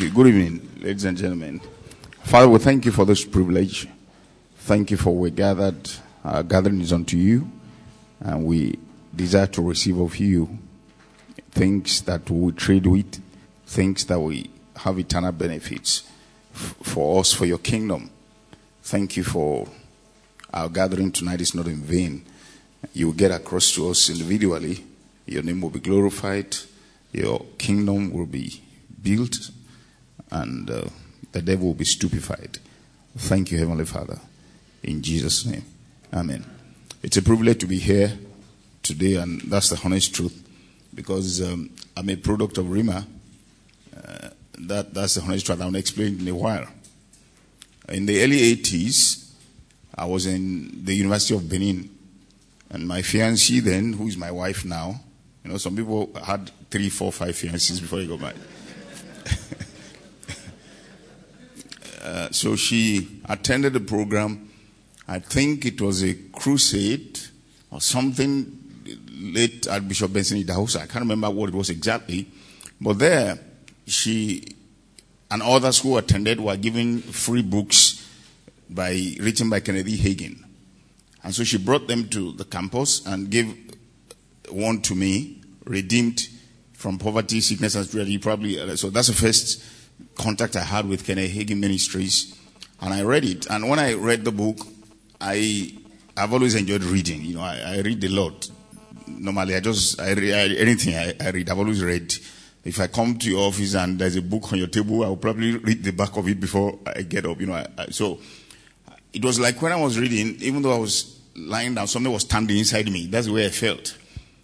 Good evening, ladies and gentlemen. Father, we thank you for this privilege. Thank you for we gathered. Our gathering is unto you, and we desire to receive of you things that we trade with, things that we have eternal benefits for us, for your kingdom. Thank you for our gathering tonight is not in vain. You will get across to us individually. Your name will be glorified. Your kingdom will be built and uh, the devil will be stupefied. Thank you, Heavenly Father. In Jesus' name. Amen. It's a privilege to be here today, and that's the honest truth because um, I'm a product of Rhema. Uh, that, that's the honest truth. I'll explain in a while. In the early 80s, I was in the University of Benin, and my fiancée then, who is my wife now, you know, some people had three, four, five fiancés before they got married. Uh, so she attended the program. I think it was a crusade or something late Archbishop Benson Idahosa. I can't remember what it was exactly. But there, she and others who attended were given free books by written by Kenneth Hagin. And so she brought them to the campus and gave one to me, redeemed from poverty, sickness, and spiritual death. Probably, so that's the first contact I had with Kenneth Hagin Ministries, and I read it. And when I read the book, I I've always enjoyed reading. You know, I, I read a lot. Normally, I just I read I, anything I, I read. I've always read. If I come to your office and there's a book on your table, I'll probably read the back of it before I get up. You know, I, so it was like when I was reading, even though I was lying down, something was standing inside me. That's the way I felt.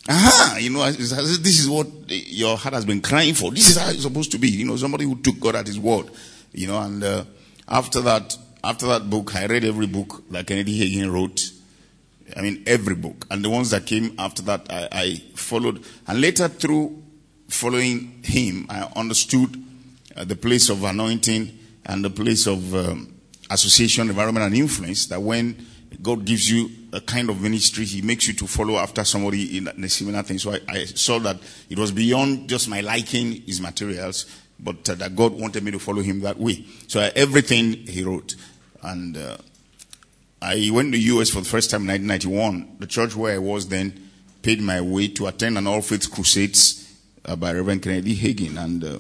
Aha, you know, this is what your heart has been crying for. This is how it's supposed to be. You know, somebody who took God at His word. You know, and uh, after that, after that book, I read every book that Kenneth Hagin wrote. I mean, every book, and the ones that came after that, I, I followed. And later, through following him, I understood uh, the place of anointing and the place of um, association, environment, and influence. That when God gives you a kind of ministry, He makes you to follow after somebody in a similar thing. So I, I saw that it was beyond just my liking His materials, but uh, that God wanted me to follow Him that way. So uh, everything He wrote. And uh, I went to the US for the first time in 1991. The church where I was then paid my way to attend an all faith crusades uh, by Reverend Kenneth Hagin. And uh,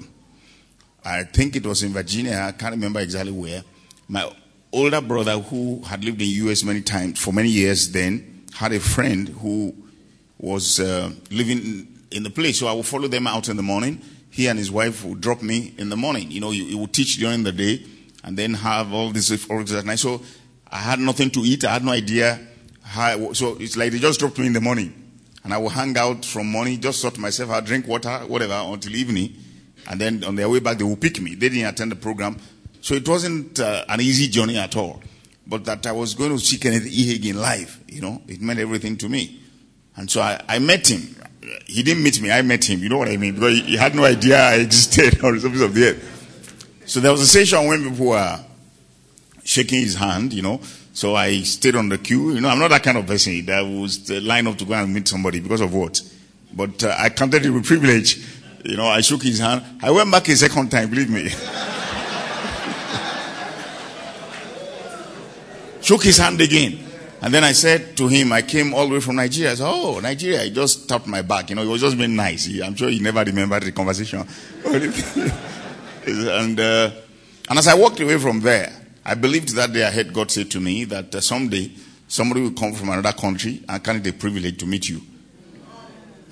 I think it was in Virginia. I can't remember exactly where. My older brother who had lived in US many times for many years then had a friend who was uh, living in the place. So I would follow them out in the morning. He and his wife would drop me in the morning. You know, he, would teach during the day and then have all this all at night. So I had nothing to eat. I had no idea how. So it's like they just dropped me in the morning, and I would hang out from morning, just sort myself out, drink water, whatever, until evening, and then on their way back they would pick me. They didn't attend the program, so it wasn't uh, an easy journey at all. But that I was going to see Kenneth E. Hagin live, you know, it meant everything to me. And so I, I, met him. He didn't meet me, I met him. You know what I mean? Because he had no idea I existed on the surface of the earth. So there was a session when people were shaking his hand, you know. So I stayed on the queue. You know, I'm not that kind of person that was line up to go and meet somebody because of what. But uh, I counted it with privilege. You know, I shook his hand. I went back a second time, believe me. shook his hand again. And then I said to him, I came all the way from Nigeria. I said, Oh, Nigeria. He just tapped my back. You know, he was just being nice. He, I'm sure he never remembered the conversation. and, uh, and as I walked away from there, I believed that day I heard God say to me that uh, someday somebody will come from another country and carry the privilege to meet you.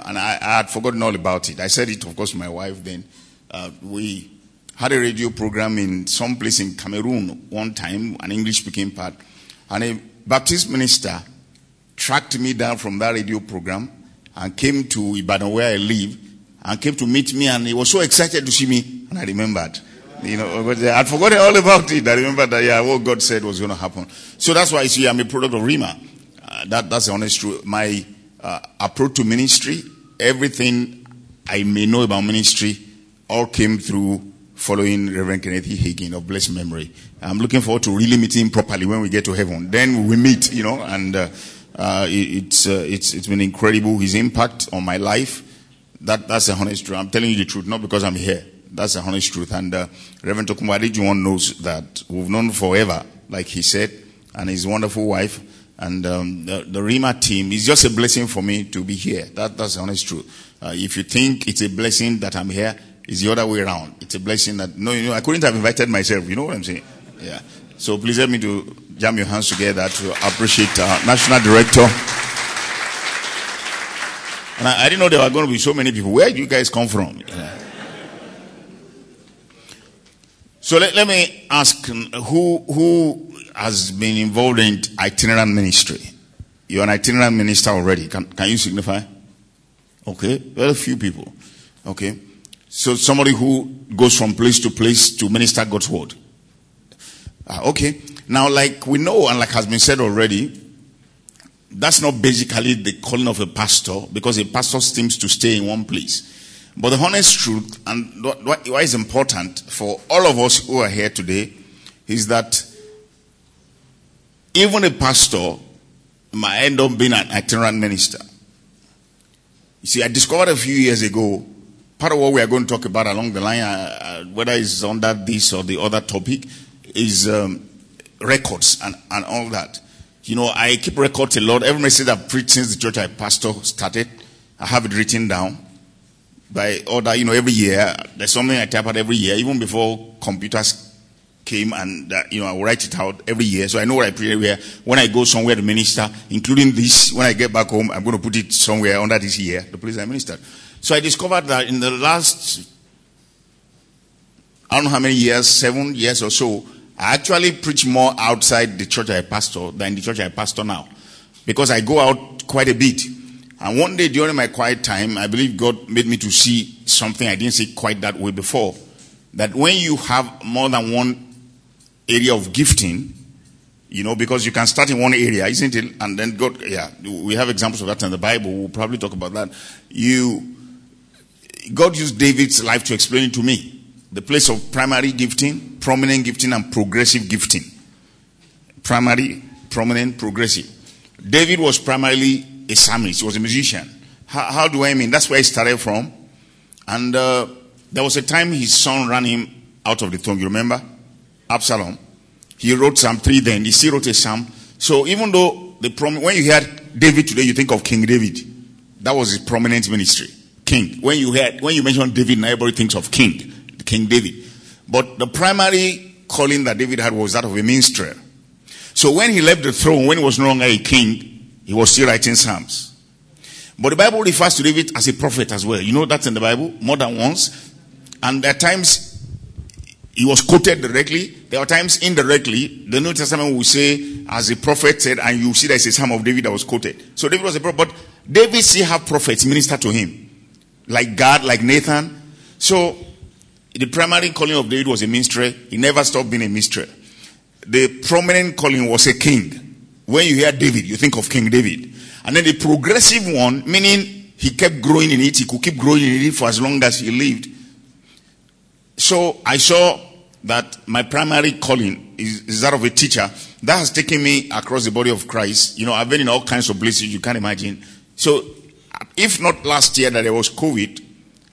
And I, I, had forgotten all about it. I said it, of course, to my wife then. Uh, we had a radio program in some place in Cameroon one time, an English speaking part. And a Baptist minister tracked me down from that radio program and came to Ibadan where I live and came to meet me and he was so excited to see me and I remembered. You know, but I'd forgotten all about it. I remember that, yeah, what God said was going to happen. So that's why I see I'm a product of Rhema. Uh, that, that's the honest truth. My uh, approach to ministry, everything I may know about ministry, all came through following Reverend Kenneth Hagin of blessed memory. I'm looking forward to really meeting him properly when we get to heaven. Then we meet, you know, and uh, uh, it, it's, uh, it's, it's been incredible. His impact on my life, that, that's the honest truth. I'm telling you the truth, not because I'm here. That's the honest truth. And uh, Reverend Tokumba Adejuwon knows that we've known forever, like he said, and his wonderful wife. And um, the, the Rhema team is just a blessing for me to be here. That, that's the honest truth. Uh, if you think it's a blessing that I'm here, it's the other way around. It's a blessing that, no, you know, I couldn't have invited myself. You know what I'm saying? Yeah. So please help me to jam your hands together to appreciate our National Director. And I, I, didn't know there were going to be so many people. Where do you guys come from? Yeah. So let, let me ask um, who, who has been involved in itinerant ministry? You're an itinerant minister already. Can, can you signify? Okay. Very few people. Okay. So somebody who goes from place to place to minister God's word. Uh, okay. Now, like we know, and like has been said already, that's not basically the calling of a pastor because a pastor seems to stay in one place. But the honest truth, and what is important for all of us who are here today, is that even a pastor might end up being an itinerant minister. You see, I discovered a few years ago, part of what we are going to talk about along the line, uh, uh, whether it's under this or the other topic, is um, records and, and all that. You know, I keep records a lot. Every message I've preached since the church I pastor started, I have it written down by order. You know, every year there's something I type out every year, even before computers came, and uh, you know I write it out every year, so I know what I preach everywhere. When I go somewhere to minister, including this, when I get back home, I'm going to put it somewhere under this year, the place I ministered. So I discovered that in the last, I don't know how many years, seven years or so, I actually preach more outside the church I pastor than the church I pastor now. Because I go out quite a bit. And one day during my quiet time, I believe God made me to see something I didn't see quite that way before. That when you have more than one area of gifting, you know, because you can start in one area, isn't it? And then God, yeah, we have examples of that in the Bible. We'll probably talk about that. You, God used David's life to explain it to me the place of primary gifting, prominent gifting, and progressive gifting. Primary, prominent, progressive. David was primarily a psalmist, he was a musician. How, how do I mean? That's where he started from. And uh, there was a time his son ran him out of the throne. You remember? Absalom. He wrote Psalm 3 then. He still wrote a psalm. So even though the prom- when you hear David today, you think of King David. That was his prominent ministry. King. When you hear, when you mention David, now everybody thinks of king. King David. But the primary calling that David had was that of a minstrel. So when he left the throne, when he was no longer a king, he was still writing psalms. But the Bible refers to David as a prophet as well. You know that's in the Bible more than once. And at times he was quoted directly. There are times indirectly. The New Testament will say, as a prophet said, and you see there's a psalm of David that was quoted. So David was a prophet, but David still had prophets minister to him. Like God, like Nathan. So the primary calling of David was a minstrel. He never stopped being a minstrel. The prominent calling was a king. When you hear David, you think of King David. And then the progressive one, meaning he kept growing in it, he could keep growing in it for as long as he lived. So I saw that my primary calling is, is that of a teacher. That has taken me across the body of Christ. You know, I've been in all kinds of places you can't imagine. So, if not last year that there was COVID,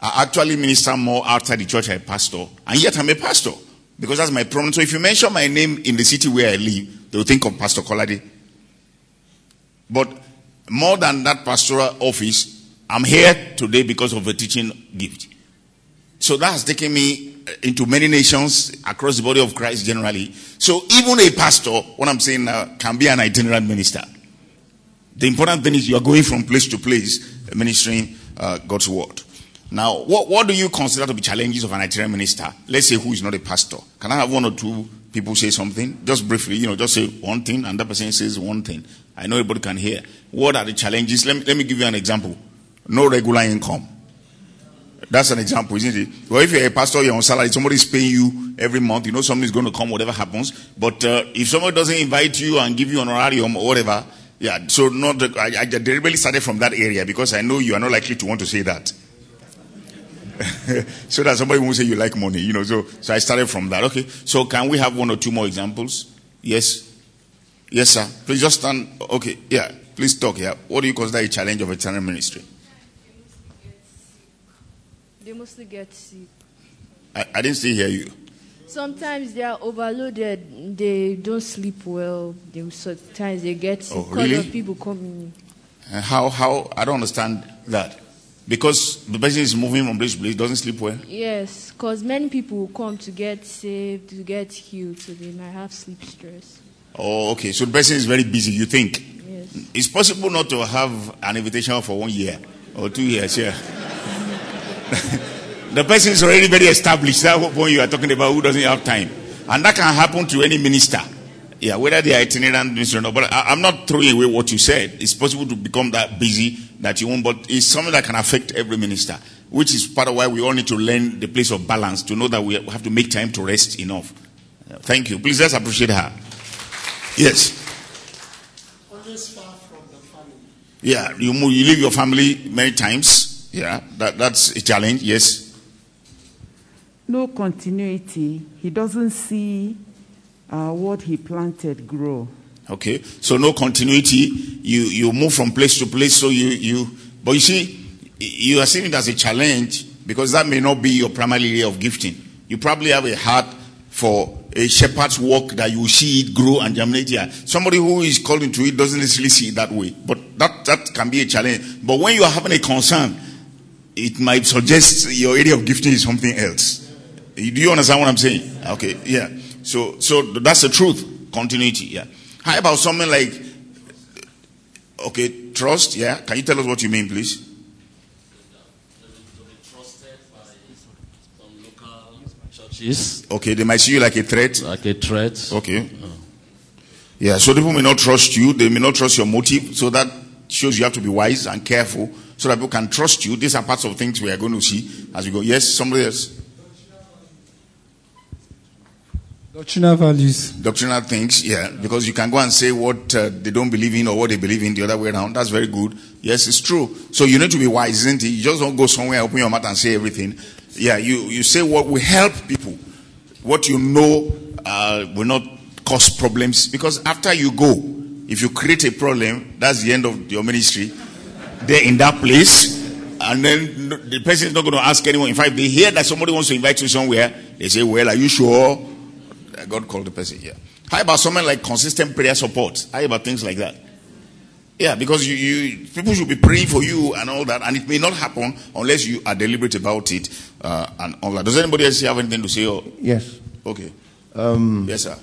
I actually minister more outside the church I pastor, and yet I'm a pastor because that's my problem. So if you mention my name in the city where I live, they'll think of Pastor Kolade. But more than that pastoral office, I'm here today because of a teaching gift. So that has taken me into many nations across the body of Christ generally. So even a pastor, what I'm saying now, can be an itinerant minister. The important thing is you are going from place to place ministering uh, God's word. Now, what, what do you consider to be challenges of an itinerant minister? Let's say who is not a pastor. Can I have one or two people say something? Just briefly, you know, just say one thing and the person says one thing. I know everybody can hear. What are the challenges? Let me, let me give you an example. No regular income. That's an example, isn't it? Well, if you're a pastor, you're on salary, somebody's paying you every month, you know something's going to come, whatever happens. But uh, if somebody doesn't invite you and give you an honorarium or whatever, yeah, so not I, I deliberately started from that area because I know you are not likely to want to say that. so that somebody won't say you like money, you know. So, so I started from that. Okay. So can we have one or two more examples? Yes. Yes, sir. Please just stand. Okay. Yeah. Please talk. Yeah. What do you consider a challenge of a channel ministry? They mostly get sick. I, I didn't still hear you. Sometimes they are overloaded. They don't sleep well. They, sometimes they get sick Oh, because really? of people coming. How, how, I don't understand that. Because the person is moving from place to place, doesn't sleep well. Yes, because many people will come to get saved, to get healed, so they might have sleep stress. Oh, okay. So the person is very busy, you think. Yes. It's possible not to have an invitation for one year or two years, yeah. the person is already very established. That's what point you are talking about who doesn't have time. And that can happen to any minister. Yeah, whether they are itinerant minister or not. But I, I'm not throwing away what you said. It's possible to become that busy that you won't, but it's something that can affect every minister, which is part of why we all need to learn the place of balance to know that we have to make time to rest enough. Uh, Thank you. Please let's appreciate her. Yes. always far from the family. Yeah, you move, you leave your family many times. Yeah, that, that's a challenge. Yes. no continuity. He doesn't see uh, what he planted grow. Okay. So no continuity. You you move from place to place. So you you. But you see, you are seeing it as a challenge because that may not be your primary area of gifting. You probably have a heart for a shepherd's work that you see it grow and germinate here. Somebody who is called into it doesn't necessarily see it that way. But that that can be a challenge. But when you are having a concern, it might suggest your area of gifting is something else. Do you understand what I'm saying? Okay, yeah. So, so that's the truth. Continuity, yeah. How about something like, okay, trust, yeah? Can you tell us what you mean, please? to be trusted by some local churches, Okay, they might see you like a threat. like a threat. Okay. Yeah, so people may not trust you. They may not trust your motive. So that shows you have to be wise and careful so that people can trust you. These are parts of things we are going to see as we go. Yes, somebody else. Doctrinal values. doctrinal things, yeah, because you can go and say what uh, they don't believe in or what they believe in the other way around. That's very good. Yes, it's true. So you need to be wise, isn't it? You just don't go somewhere, open your mouth and say everything. Yeah, you, you say what will help people. What you know uh, will not cause problems. Because after you go, if you create a problem, that's the end of your ministry. They're in that place. And then the person is not going to ask anyone. In fact, they hear that somebody wants to invite you somewhere. They say, well, are you sure? God called the person. Yeah. How about someone like consistent prayer support? How about things like that? Yeah, because you, you people should be praying for you and all that, and it may not happen unless you are deliberate about it uh, and all that. Does anybody else have anything to say? Oh, Yes. okay. Um, Yes, sir.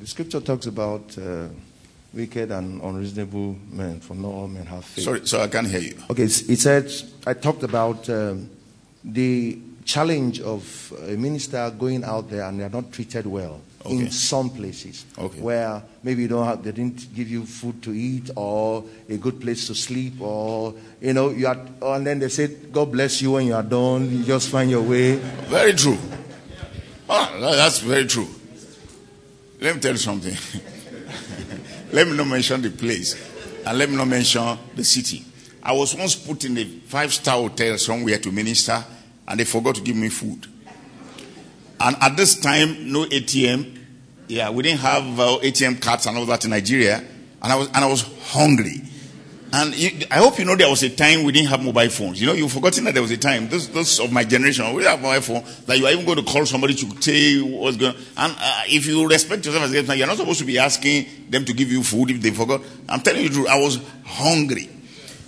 The scripture talks about uh, wicked and unreasonable men, for not all men have faith. Sorry, so I can't hear you. Okay, it said, I talked about um, the challenge of a minister going out there and they're not treated well Okay. in some places Okay. where maybe you don't have, they didn't give you food to eat or a good place to sleep or, you know, you are, and then they said God bless you when you are done, you just find your way. Very true. Ah, that's very true. Let me tell you something. let me not mention the place, and let me not mention the city. I was once put in a five-star hotel somewhere to minister, and they forgot to give me food. And at this time, no ATM. Yeah, we didn't have uh, ATM cards and all that in Nigeria, and I was and I was hungry. And you, I hope you know there was a time we didn't have mobile phones. You know, you've forgotten that there was a time. Those, those of my generation, we didn't have mobile phone that you are even going to call somebody to say what's going. on. And uh, if you respect yourself as a guest, you're not supposed to be asking them to give you food if they forgot. I'm telling you the truth. I was hungry.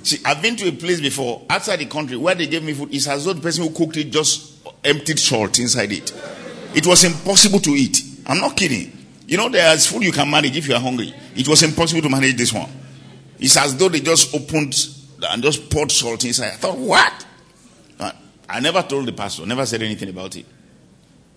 See, I've been to a place before outside the country where they gave me food. It's as though the person who cooked it just emptied salt inside it. It was impossible to eat. I'm not kidding. You know, there's food you can manage if you are hungry. It was impossible to manage this one. It's as though they just opened and just poured salt inside. I thought, what? I never told the pastor, never said anything about it.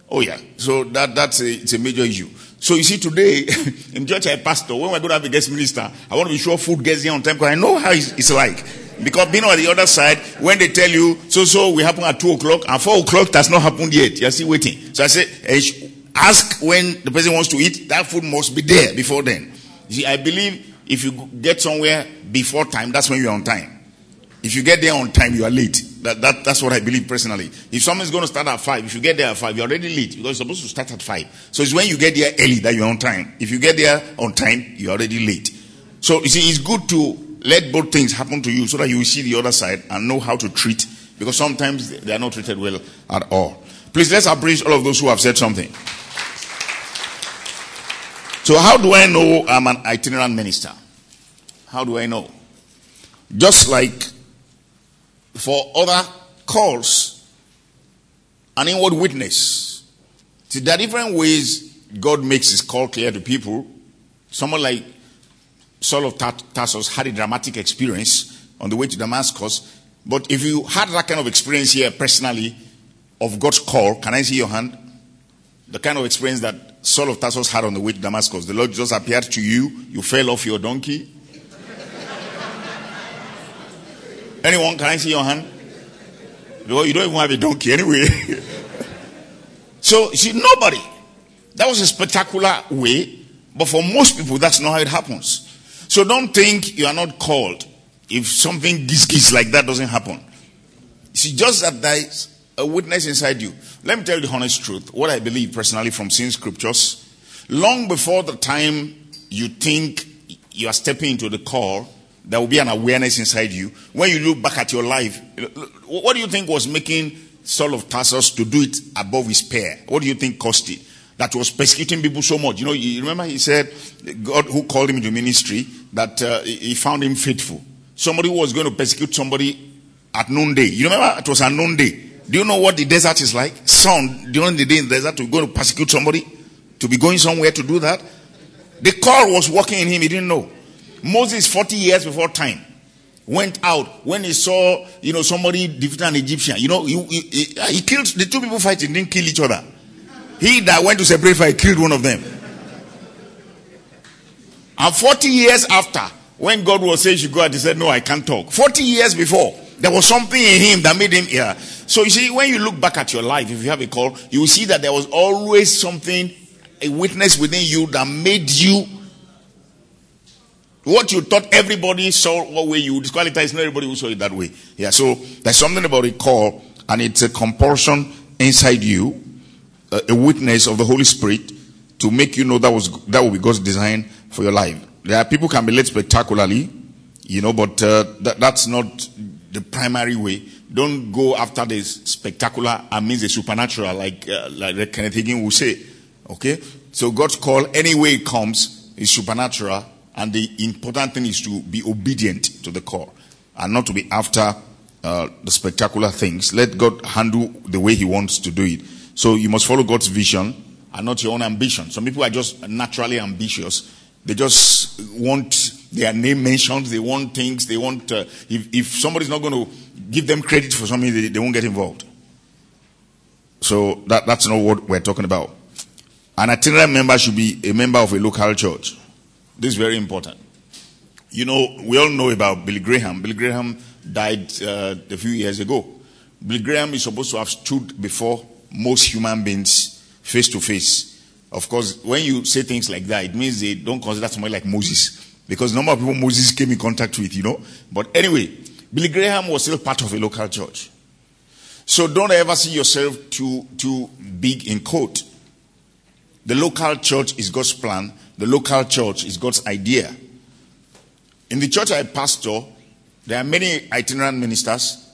Oh yeah, so that that's a, it's a major issue. So you see, today in church I pastor, when we're going to have a guest minister, I want to be sure food gets here on time because I know how it's, it's like. Because being on the other side, when they tell you so so we happen at two o'clock and four o'clock that's not happened yet, you're still waiting. So I say, eh, ask when the person wants to eat. That food must be there before then. You see, I believe if you get somewhere before time, that's when you're on time. If you get there on time, you are late. That, that, that's what I believe personally. If someone's going to start at 5, if you get there at 5, you're already late because you're supposed to start at 5. So it's when you get there early that you're on time. If you get there on time, you're already late. So you see, it's good to let both things happen to you so that you will see the other side and know how to treat because sometimes they are not treated well at all. Please let's appreciate all of those who have said something. So, how do I know I'm an itinerant minister? How do I know? Just like for other calls, an inward witness. See, there are different ways God makes his call clear to people. Someone like Saul of Tarsus had a dramatic experience on the way to Damascus. But if you had that kind of experience here personally of God's call, can I see your hand? The kind of experience that Saul of Tarsus had on the way to Damascus. The Lord just appeared to you, you fell off your donkey. Anyone, can I see your hand? Well, you don't even have a donkey anyway. so, see, nobody. That was a spectacular way, but for most people, that's not how it happens. So don't think you are not called if something giz like that doesn't happen. See, just that there is a witness inside you. Let me tell you the honest truth. What I believe personally from seeing scriptures, long before the time you think you are stepping into the call, there will be an awareness inside you. When you look back at your life, what do you think was making Saul of Tarsus to do it above his pair? What do you think caused it? That was persecuting people so much. You know, you remember he said, God who called him into ministry, that uh, he found him faithful. Somebody was going to persecute somebody at noonday. You remember it was at noonday. Do you know what the desert is like? Sun during the day in the desert to go to persecute somebody, to be going somewhere to do that. The call was working in him. He didn't know. Moses, 40 years before time, went out when he saw, you know, somebody defeat an Egyptian. You know, he, he, he, killed the two people fighting, didn't kill each other. He that went to separate fight killed one of them. And 40 years after, when God was saying, you go out, he said, No, I can't talk. 40 years before, there was something in him that made him hear. So you see, when you look back at your life, if you have a call, you will see that there was always something, a witness within you that made you what you thought everybody saw what way you disqualify is not everybody who saw it that way. Yeah, so there's something about a call, and it's a compulsion inside you, a, a witness of the Holy Spirit to make you know that was that will be God's design for your life. There are people can be led spectacularly, you know, but uh, that, that's not the primary way. Don't go after the spectacular and means the supernatural, like uh, like Kenneth Hagin will say. Okay, so God's call, any way it comes, is supernatural and the important thing is to be obedient to the call and not to be after uh, the spectacular things. Let God handle the way He wants to do it. So you must follow God's vision and not your own ambition. Some people are just naturally ambitious. They just want their name mentioned. They want things. They want, uh, if, if somebody's not going to give them credit for something, they, they won't get involved. So that, that's not what we're talking about. An itinerant member should be a member of a local church. This is very important. You know, we all know about Billy Graham. Billy Graham died uh, a few years ago. Billy Graham is supposed to have stood before most human beings face to face. Of course, when you say things like that, it means they don't consider somebody like Moses. Because the number of people Moses came in contact with, you know. But anyway, Billy Graham was still part of a local church. So don't ever see yourself too, too big in court. The local church is God's plan the local church is God's idea. In the church I pastor, there are many itinerant ministers,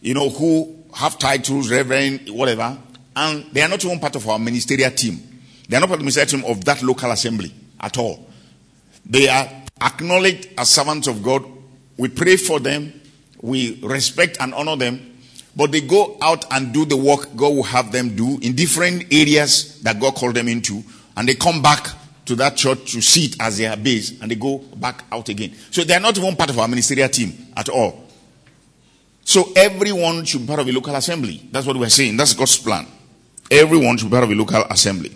you know, who have titles, reverend, whatever, and they are not even part of our ministerial team. They are not part of the ministerial team of that local assembly at all. They are acknowledged as servants of God. We pray for them. We respect and honor them. But they go out and do the work God will have them do in different areas that God called them into. And they come back to that church to see it as their base and they go back out again. So they are not even part of our ministerial team at all. So everyone should be part of a local assembly. That's what we're saying. That's God's plan. Everyone should be part of a local assembly.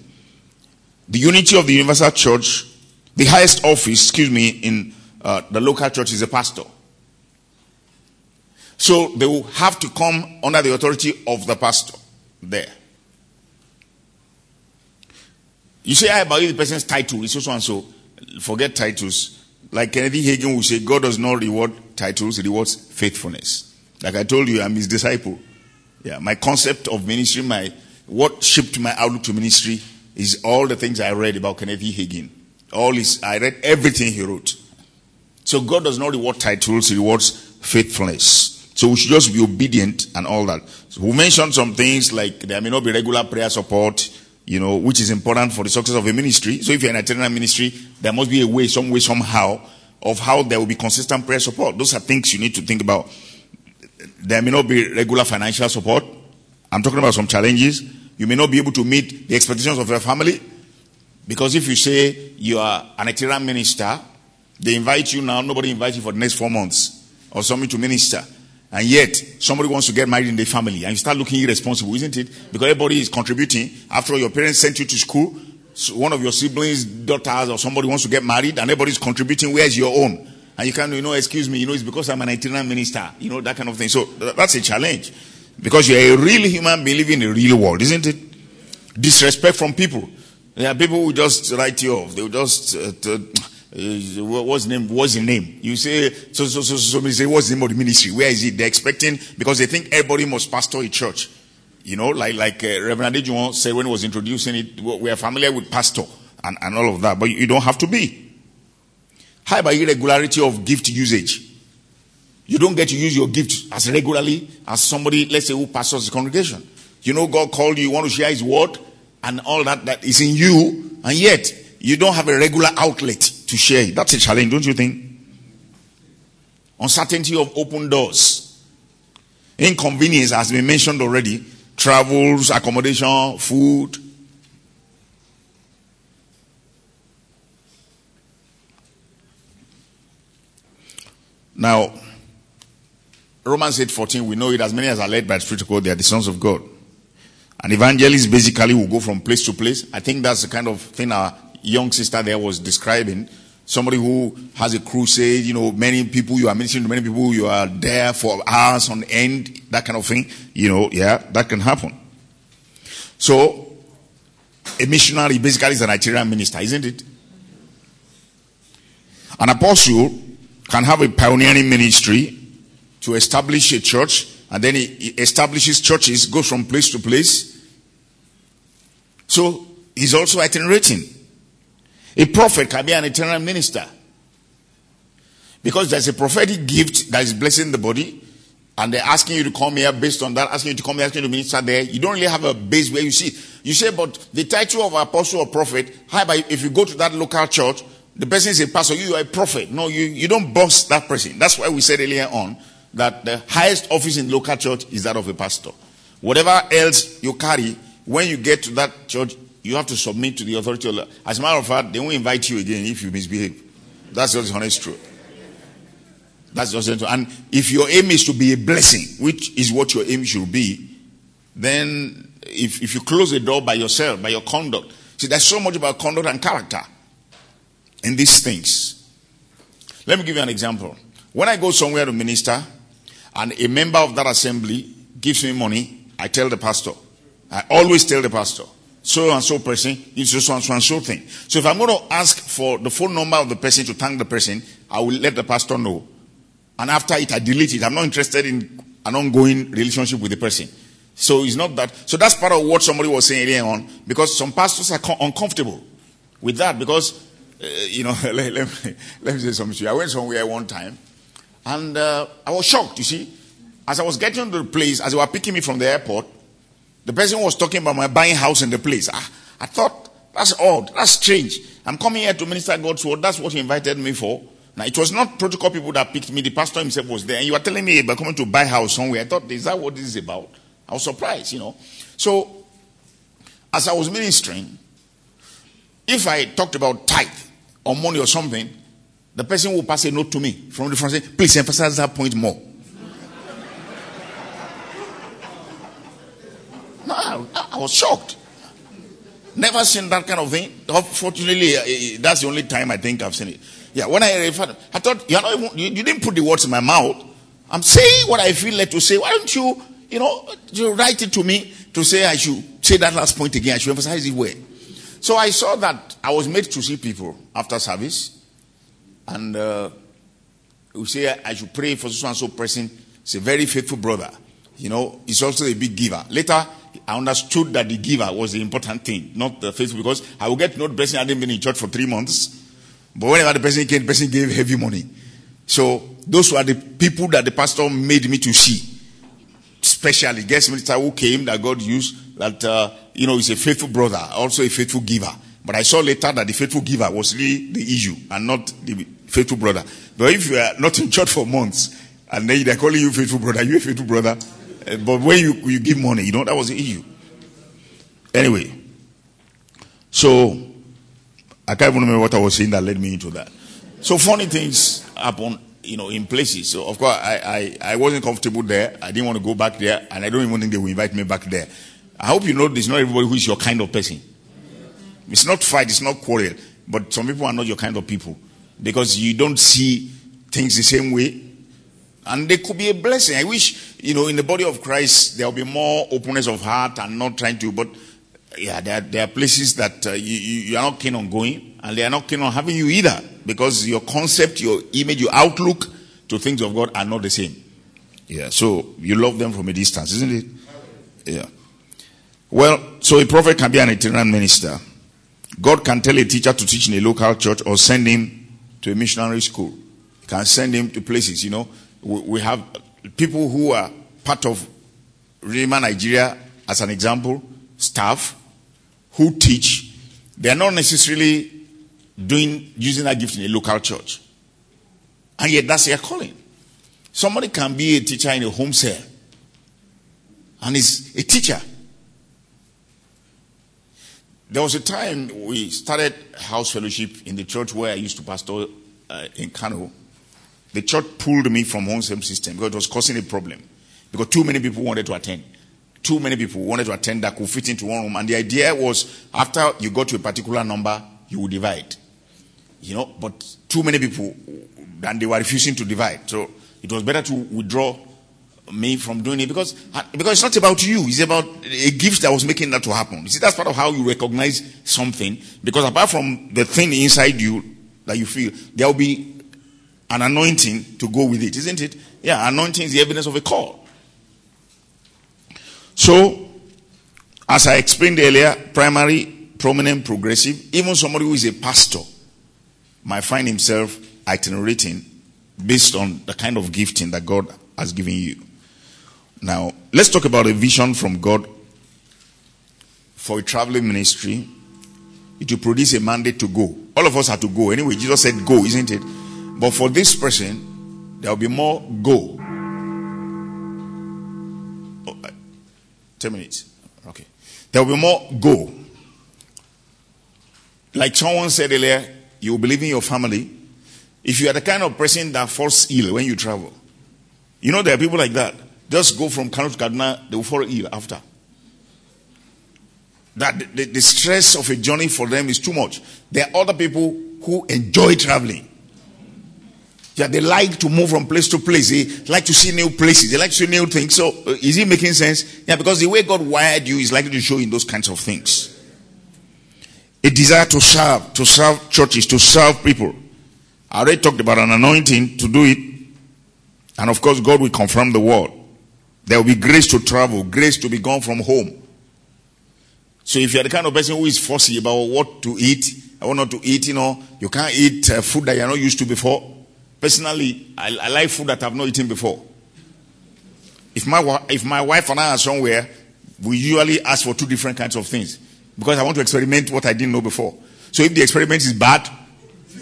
The unity of the universal church, the highest office, excuse me, in uh, the local church is a pastor. So they will have to come under the authority of the pastor there. You say, I about the person's title it's so and so. Forget titles. Like Kenneth Hagin will say, God does not reward titles, he rewards faithfulness. Like I told you, I'm his disciple. Yeah, my concept of ministry, my what shaped my outlook to ministry is all the things I read about Kenneth Hagin. All his, I read everything he wrote. So God does not reward titles, he rewards faithfulness. So we should just be obedient and all that. So we mentioned some things like there may not be regular prayer support, you know, which is important for the success of a ministry. So if you're in a itinerant ministry, there must be a way, some way, somehow, of how there will be consistent prayer support. Those are things you need to think about. There may not be regular financial support. I'm talking about some challenges. You may not be able to meet the expectations of your family. Because if you say you are an itinerant minister, they invite you now, nobody invites you for the next four months or something to minister. And yet, somebody wants to get married in the family and you start looking irresponsible, isn't it? Because everybody is contributing. After all, your parents sent you to school. So one of your siblings, daughters, or somebody wants to get married and everybody's contributing. Where's your own? And you can't, you know, excuse me, you know, it's because I'm an itinerant minister, you know, that kind of thing. So that's a challenge. Because you're a real human being living in a real world, isn't it? Disrespect from people. There are people who just write you off. They will just, uh, t- uh, what's the name? What's the name? You say, so, so, so, so, somebody say, what's the name of the ministry? Where is it? They're expecting, because they think everybody must pastor a church. You know, like, like uh, Reverend Adejuwon said when he was introducing it, we are familiar with pastor and, and all of that, but you don't have to be. How about irregularity of gift usage? You don't get to use your gift as regularly as somebody, let's say, who pastors the congregation. You know, God called you, you want to share His word, and all that that is in you, and yet you don't have a regular outlet to share That's a challenge, don't you think? Uncertainty of open doors. Inconvenience has been mentioned already. Travels, accommodation, food. Now, Romans 8 14, we know it as many as are led by the Spirit of God, they are the sons of God. An evangelist basically will go from place to place. I think that's the kind of thing our young sister there was describing. Somebody who has a crusade, you know, many people, you are ministering to many people, you are there for hours on end, that kind of thing. You know, yeah, that can happen. So, a missionary basically is an itinerant minister, isn't it? An apostle can have a pioneering ministry to establish a church and then he establishes churches, goes from place to place. So he's also itinerating. A prophet can be an itinerant minister. Because there's a prophetic gift that is blessing the body, and they're asking you to come here based on that, asking you to come here, asking you to minister there. You don't really have a base where you see. You say, but the title of apostle or prophet, hi, about if you go to that local church, the person is a pastor, you are a prophet. No, you, you don't boss that person. That's why we said earlier on that the highest office in local church is that of a pastor. Whatever else you carry, when you get to that church, you have to submit to the authority. Of, as a matter of fact, they won't invite you again if you misbehave. That's just honest truth. That's just the truth. And if your aim is to be a blessing, which is what your aim should be, then if, if you close the door by yourself, by your conduct, see, there's so much about conduct and character in these things. Let me give you an example. When I go somewhere to minister, and a member of that assembly gives me money, I tell the pastor. I always tell the pastor, so and so person is so and so and so thing. So if I'm going to ask for the phone number of the person to thank the person, I will let the pastor know. And after it, I delete it. I'm not interested in an ongoing relationship with the person. So it's not that. So that's part of what somebody was saying earlier on. Because some pastors are uncomfortable with that. Because, uh, you know, let, let, me, let me say something to you. I went somewhere one time and uh, I was shocked, you see. As I was getting to the place, as they were picking me from the airport, the person was talking about my buying house in the place. I, I thought, that's odd, that's strange. I'm coming here to minister God's word, that's what he invited me for. Now, it was not protocol people that picked me, the pastor himself was there, and you were telling me about coming to buy house somewhere. I thought, is that what this is about? I was surprised, you know. So, as I was ministering, if I talked about tithe or money or something, the person will pass a note to me from the front and say, please emphasize that point more. No, I, I, was shocked. Never seen that kind of thing. Fortunately, that's the only time I think I've seen it. Yeah, when I referred, I thought, not even, you, you didn't put the words in my mouth. I'm saying what I feel led to say. Why don't you, you know, you write it to me to say I should say that last point again. I should emphasize it where. So I saw that I was made to see people after service and uh, we say I should pray for so and so person. He's a very faithful brother. You know, he's also a big giver. Later, I understood that the giver was the important thing, not the faithful, because I will get to know the person I hadn't been in church for three months. But whenever the person came, the person gave heavy money. So those were the people that the pastor made me to see. Especially guest minister who came that God used that, uh, you know, is a faithful brother, also a faithful giver. But I saw later that the faithful giver was really the issue and not the faithful brother. But if you are not in church for months and then they're calling you faithful brother, you a faithful brother. Uh, but when you, you give money, you know, that was the issue. Anyway, so I can't even remember what I was saying that led me into that. So funny things happen, you know, in places. So of course, I, I, I wasn't comfortable there. I didn't want to go back there, and I don't even think they will invite me back there. I hope you know this. Not everybody who is your kind of person. It's not fight. It's not quarrel. But some people are not your kind of people because you don't see things the same way. And they could be a blessing. I wish, you know, in the body of Christ, there will be more openness of heart and not trying to, but yeah, there are, there are places that uh, you, you are not keen on going, and they are not keen on having you either, because your concept, your image, your outlook to things of God are not the same. Yeah, so you love them from a distance, isn't it? Yeah. Well, so a prophet can be an itinerant minister. God can tell a teacher to teach in a local church or send him to a missionary school. He can send him to places, you know. We, have people who are part of Rhema Nigeria, as an example, staff who teach. They are not necessarily doing using that gift in a local church. And yet that's their calling. Somebody can be a teacher in a home cell and is a teacher. There was a time we started house fellowship in the church where I used to pastor uh, in Kano. The church pulled me from home same system because it was causing a problem. Because too many people wanted to attend. Too many people wanted to attend that could fit into one room. And the idea was after you got to a particular number, you would divide. You know, but too many people, and they were refusing to divide. So it was better to withdraw me from doing it because because it's not about you it's about a gift that was making that to happen you see that's part of how you recognize something because apart from the thing inside you that you feel there will be an anointing to go with it isn't it yeah anointing is the evidence of a call so as i explained earlier primary prominent progressive even somebody who is a pastor might find himself itinerating based on the kind of gifting that god has given you now, let's talk about a vision from God for a traveling ministry. It will produce a mandate to go. All of us have to go. Anyway, Jesus said go, isn't it? But for this person, there will be more go. Oh, uh, 10 minutes. Okay. There will be more go. Like someone said earlier, you believe in your family. If you are the kind of person that falls ill when you travel, you know there are people like that. Just go from Kano to Kaduna, they will fall ill after. That the, the, stress of a journey for them is too much. There are other people who enjoy traveling. Yeah, they like to move from place to place. They like to see new places. They like to see new things. So, uh, is it making sense? Yeah, because the way God wired you is likely to show in those kinds of things. A desire to serve, to serve churches, to serve people. I already talked about an anointing to do it. And of course, God will confirm the word. There will be grace to travel, grace to be gone from home. So if you're the kind of person who is fussy about what to eat, I want not to eat, you know, you can't eat uh, food that you're not used to before. Personally, I, I, like food that I've not eaten before. If my, if my wife and I are somewhere, we usually ask for two different kinds of things because I want to experiment what I didn't know before. So if the experiment is bad,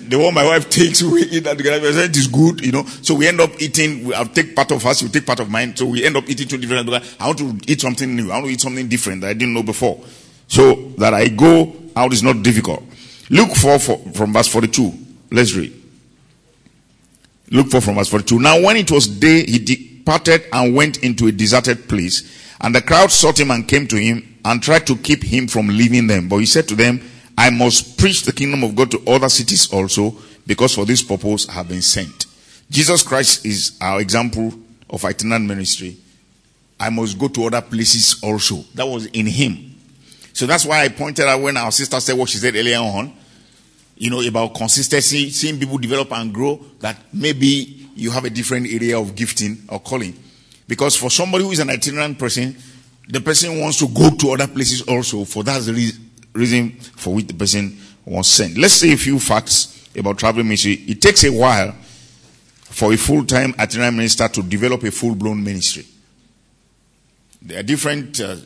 the one my wife takes, we eat that together. It is good, you know. So we end up eating. I'll take part of hers, you take part of mine. So we end up eating two different. I want to eat something new. I want to eat something different that I didn't know before. So that I go out is not difficult. Luke 4, 4 from verse 42. Let's read. Luke 4 from verse 42. Now when it was day, he departed and went into a deserted place. And the crowd sought him and came to him and tried to keep him from leaving them. But he said to them, I must preach the kingdom of God to other cities also, because for this purpose I have been sent. Jesus Christ is our example of itinerant ministry. I must go to other places also. That was in him. So that's why I pointed out when our sister said what she said earlier on, you know, about consistency, seeing people develop and grow, that maybe you have a different area of gifting or calling. Because for somebody who is an itinerant person, the person wants to go to other places also, for that's the reason for which the person was sent. Let's say a few facts about traveling ministry. It takes a while for a full-time itinerant minister to develop a full-blown ministry. There are different uh,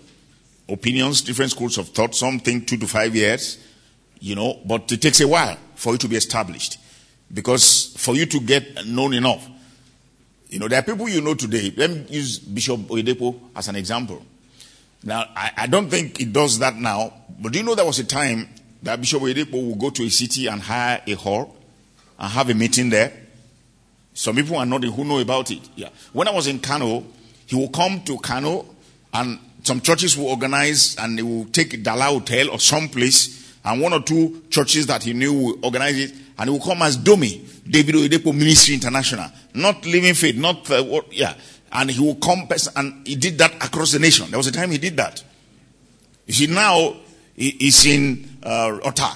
opinions, different schools of thought. Some think two to five years, you know, but it takes a while for you to be established. Because for you to get known enough, you know, there are people you know today. Let me use Bishop Oyedepo as an example. Now, I, I don't think it does that now, but do you know there was a time that Bishop Oyedepo would go to a city and hire a hall and have a meeting there? Some people are not who know about it. Yeah. When I was in Kano, he will come to Kano and some churches will organize and they will take Dala Hotel or some place and one or two churches that he knew would organize it and he would come as Domi, David Oyedepo Ministry International. Not Living Faith, not, uh, what, yeah. And he would come and he did that across the nation. There was a time he did that. You see, now he, he's in uh.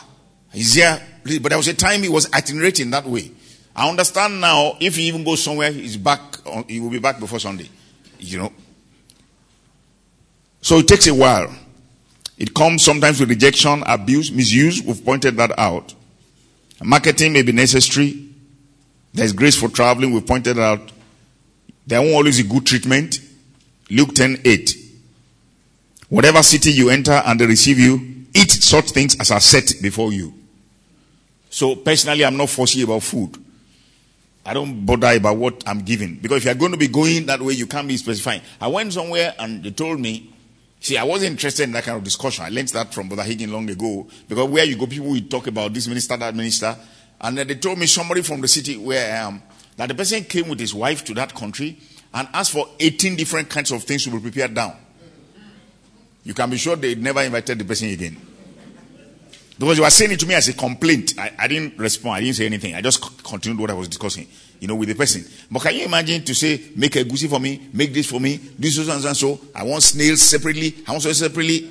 He's here, but there was a time he was itinerating that way. I understand now if he even goes somewhere, he's back, he will be back before Sunday. You know. So it takes a while. It comes sometimes with rejection, abuse, misuse. We've pointed that out. Marketing may be necessary. There's grace for traveling. We've pointed out. There won't always be good treatment. Luke 10 8. Whatever city you enter and they receive you, eat such things as are set before you. So personally, I'm not fussy about food. I don't bother about what I'm giving. Because if you're going to be going that way, you can't be specifying. I went somewhere and they told me, see, I wasn't interested in that kind of discussion. I learned that from Brother Hagin long ago. Because where you go, people will talk about this minister, that minister. And then they told me somebody from the city where I am, that the person came with his wife to that country and asked for 18 different kinds of things to be prepared down. You can be sure they never invited the person again. Because you were saying it to me as a complaint. I, I didn't respond. I didn't say anything. I just continued what I was discussing, you know, with the person. But can you imagine to say, make a goosey for me, make this for me, this so and so. I want snails separately. I want so separately.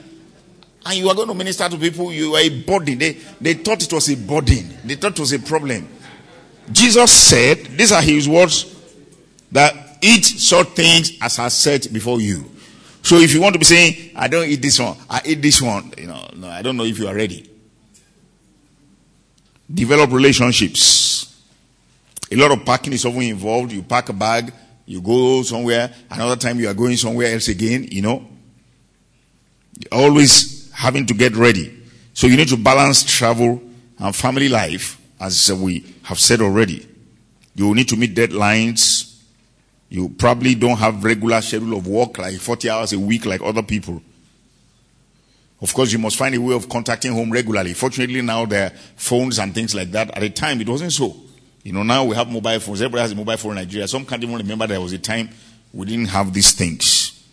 And you are going to minister to people. You are a burden. They, they thought it was a burden. They thought it was a problem. Jesus said, these are his words, that eat such things as are set before you. So if you want to be saying, I don't eat this one, I eat this one, you know, no, I don't know if you are ready. Develop relationships. A lot of packing is often involved. You pack a bag, you go somewhere, another time you are going somewhere else again, you know. Always having to get ready. So you need to balance travel and family life, as we have said already. You will need to meet deadlines. You probably don't have regular schedule of work, like 40 hours a week, like other people. Of course, you must find a way of contacting home regularly. Fortunately, now there are phones and things like that. At the time, it wasn't so. You know, now we have mobile phones. Everybody has a mobile phone in Nigeria. Some can't even remember there was a time we didn't have these things.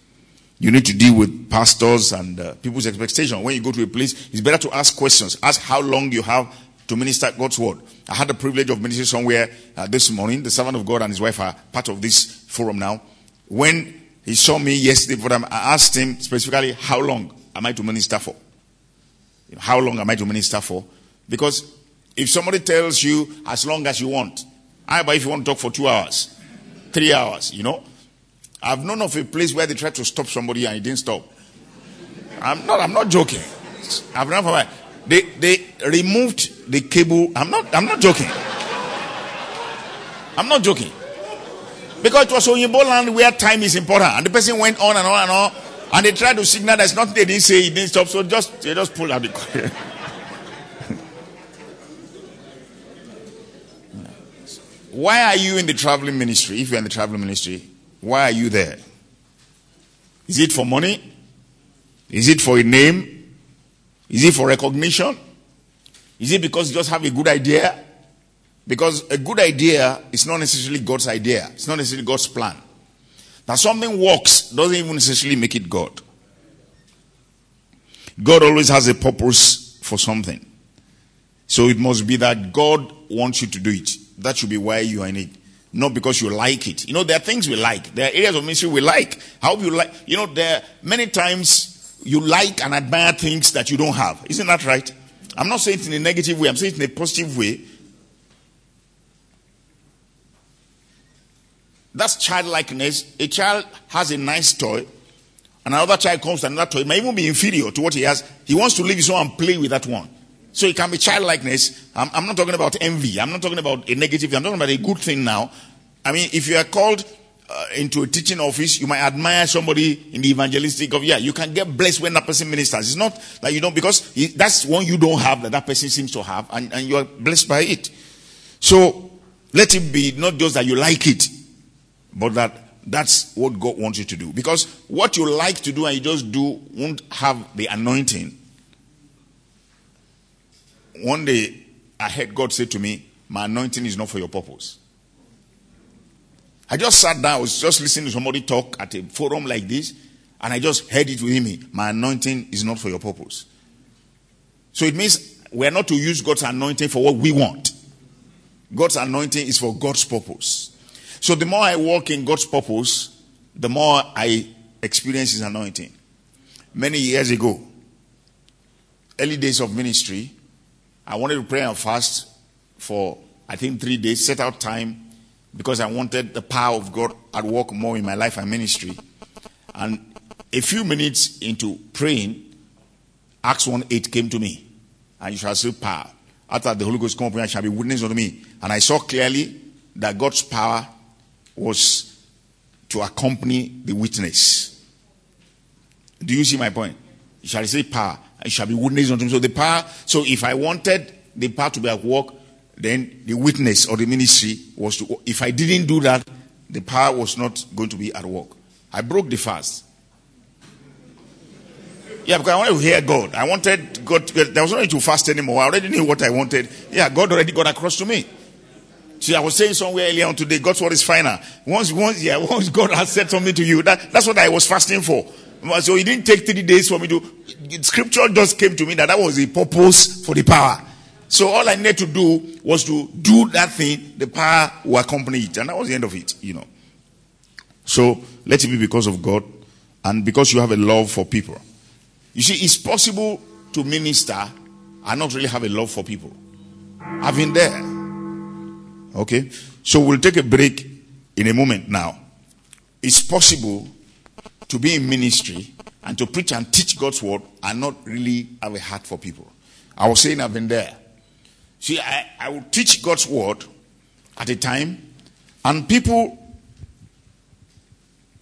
You need to deal with pastors and uh, people's expectation. When you go to a place, it's better to ask questions. Ask how long you have to minister God's word. I had the privilege of ministering somewhere uh, this morning. The servant of God and his wife are part of this forum now. When he saw me yesterday for them, I asked him specifically, how long am I to minister for? How long am I to minister for? Because if somebody tells you as long as you want, I but if you want to talk for two hours, three hours, you know. I've known of a place where they tried to stop somebody and he didn't stop. I'm not I'm not joking. I've known from they they removed the cable. I'm not I'm not joking. I'm not joking. Because it was Oyinbo land where time is important. And the person went on and on and on. And they tried to signal there's nothing they didn't say, he didn't stop. So just they just pulled out the Why are you in the traveling ministry? If you're in the traveling ministry, why are you there? Is it for money? Is it for a name? Is it for recognition? Is it because you just have a good idea? Because a good idea is not necessarily God's idea. It's not necessarily God's plan. That something works doesn't even necessarily make it God. God always has a purpose for something. So it must be that God wants you to do it. That should be why you are in it. Not because you like it. You know, there are things we like. There are areas of ministry we like. How you like, you know, there are many times you like and admire things that you don't have. Isn't that right? I'm not saying it in a negative way. I'm saying it in a positive way. That's childlikeness. A child has a nice toy. And another child comes to another toy. It may even be inferior to what he has. He wants to leave his own and play with that one. So it can be childlikeness. I'm, I'm not talking about envy. I'm not talking about a negative. I'm talking about a good thing now. I mean, if you are called uh, into a teaching office, you might admire somebody in the evangelistic of, yeah, you can get blessed when that person ministers. It's not that you don't, because that's one you don't have that that person seems to have, and, and you are blessed by it. So let it be not just that you like it, but that that's what God wants you to do. Because what you like to do and you just do won't have the anointing. One day, I heard God say to me, My anointing is not for your purpose. I just sat down, I was just listening to somebody talk at a forum like this, and I just heard it within me. My anointing is not for your purpose. So it means we're not to use God's anointing for what we want. God's anointing is for God's purpose. So the more I walk in God's purpose, the more I experience His anointing. Many years ago, early days of ministry, I wanted to pray and fast for, I think, three days, set out time because I wanted the power of God at work more in my life and ministry. And a few minutes into praying, Acts 1 8 came to me. And you shall see power. After the Holy Ghost come upon you, shall be witness unto me. And I saw clearly that God's power was to accompany the witness. Do you see my point? You shall receive power and shall be witness unto me. So the power, so if I wanted the power to be at work, then the witness or the ministry was to, if I didn't do that, the power was not going to be at work. I broke the fast. Yeah, because I wanted to hear God. I wanted God. To, there was no need to fast anymore. I already knew what I wanted. Yeah, God already got across to me. See, I was saying somewhere earlier on today, God's word is final. Once, once, yeah, once God has said something to you, that, that's what I was fasting for. So it didn't take three days for me to. Scripture just came to me that that was the purpose for the power. So all I needed to do was to do that thing. The power will accompany it, and that was the end of it. You know. So let it be because of God, and because you have a love for people. You see, it's possible to minister and not really have a love for people. I've been there. Okay? So we'll take a break in a moment now. It's possible to be in ministry and to preach and teach God's word and not really have a heart for people. I was saying I've been there. See, I, I would teach God's word at a time, and people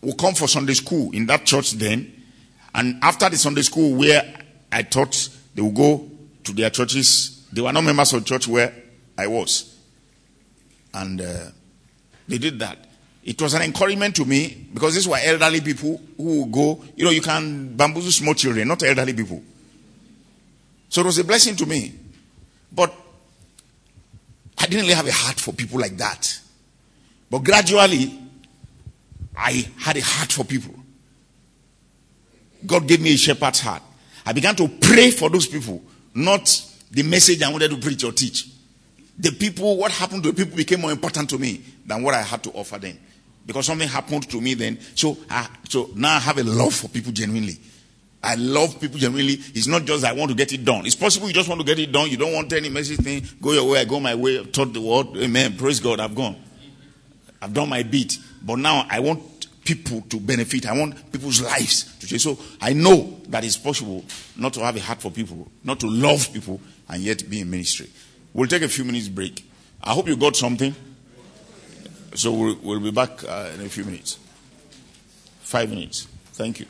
will come for Sunday school in that church then. And after the Sunday school where I taught, they will go to their churches. They were not members of the church where I was. And uh, they did that. It was an encouragement to me because these were elderly people who go. You know, you can bamboozle small children, not elderly people. So it was a blessing to me. But I didn't really have a heart for people like that. But gradually, I had a heart for people. God gave me a shepherd's heart. I began to pray for those people, not the message I wanted to preach or teach. The people, what happened to the people became more important to me than what I had to offer them. Because something happened to me then. So, I, so now I have a love for people genuinely. I love people genuinely. It's not just I want to get it done. It's possible you just want to get it done. You don't want any messy thing. Go your way, I go my way. Taught the word. Amen. Praise God. I've gone. I've done my bit. But now I want people to benefit. I want people's lives to change. So I know that it's possible not to have a heart for people, not to love people, and yet be in ministry. We'll take a few minutes break. I hope you got something. So we'll, we'll be back uh, in a few minutes. Five minutes. Thank you.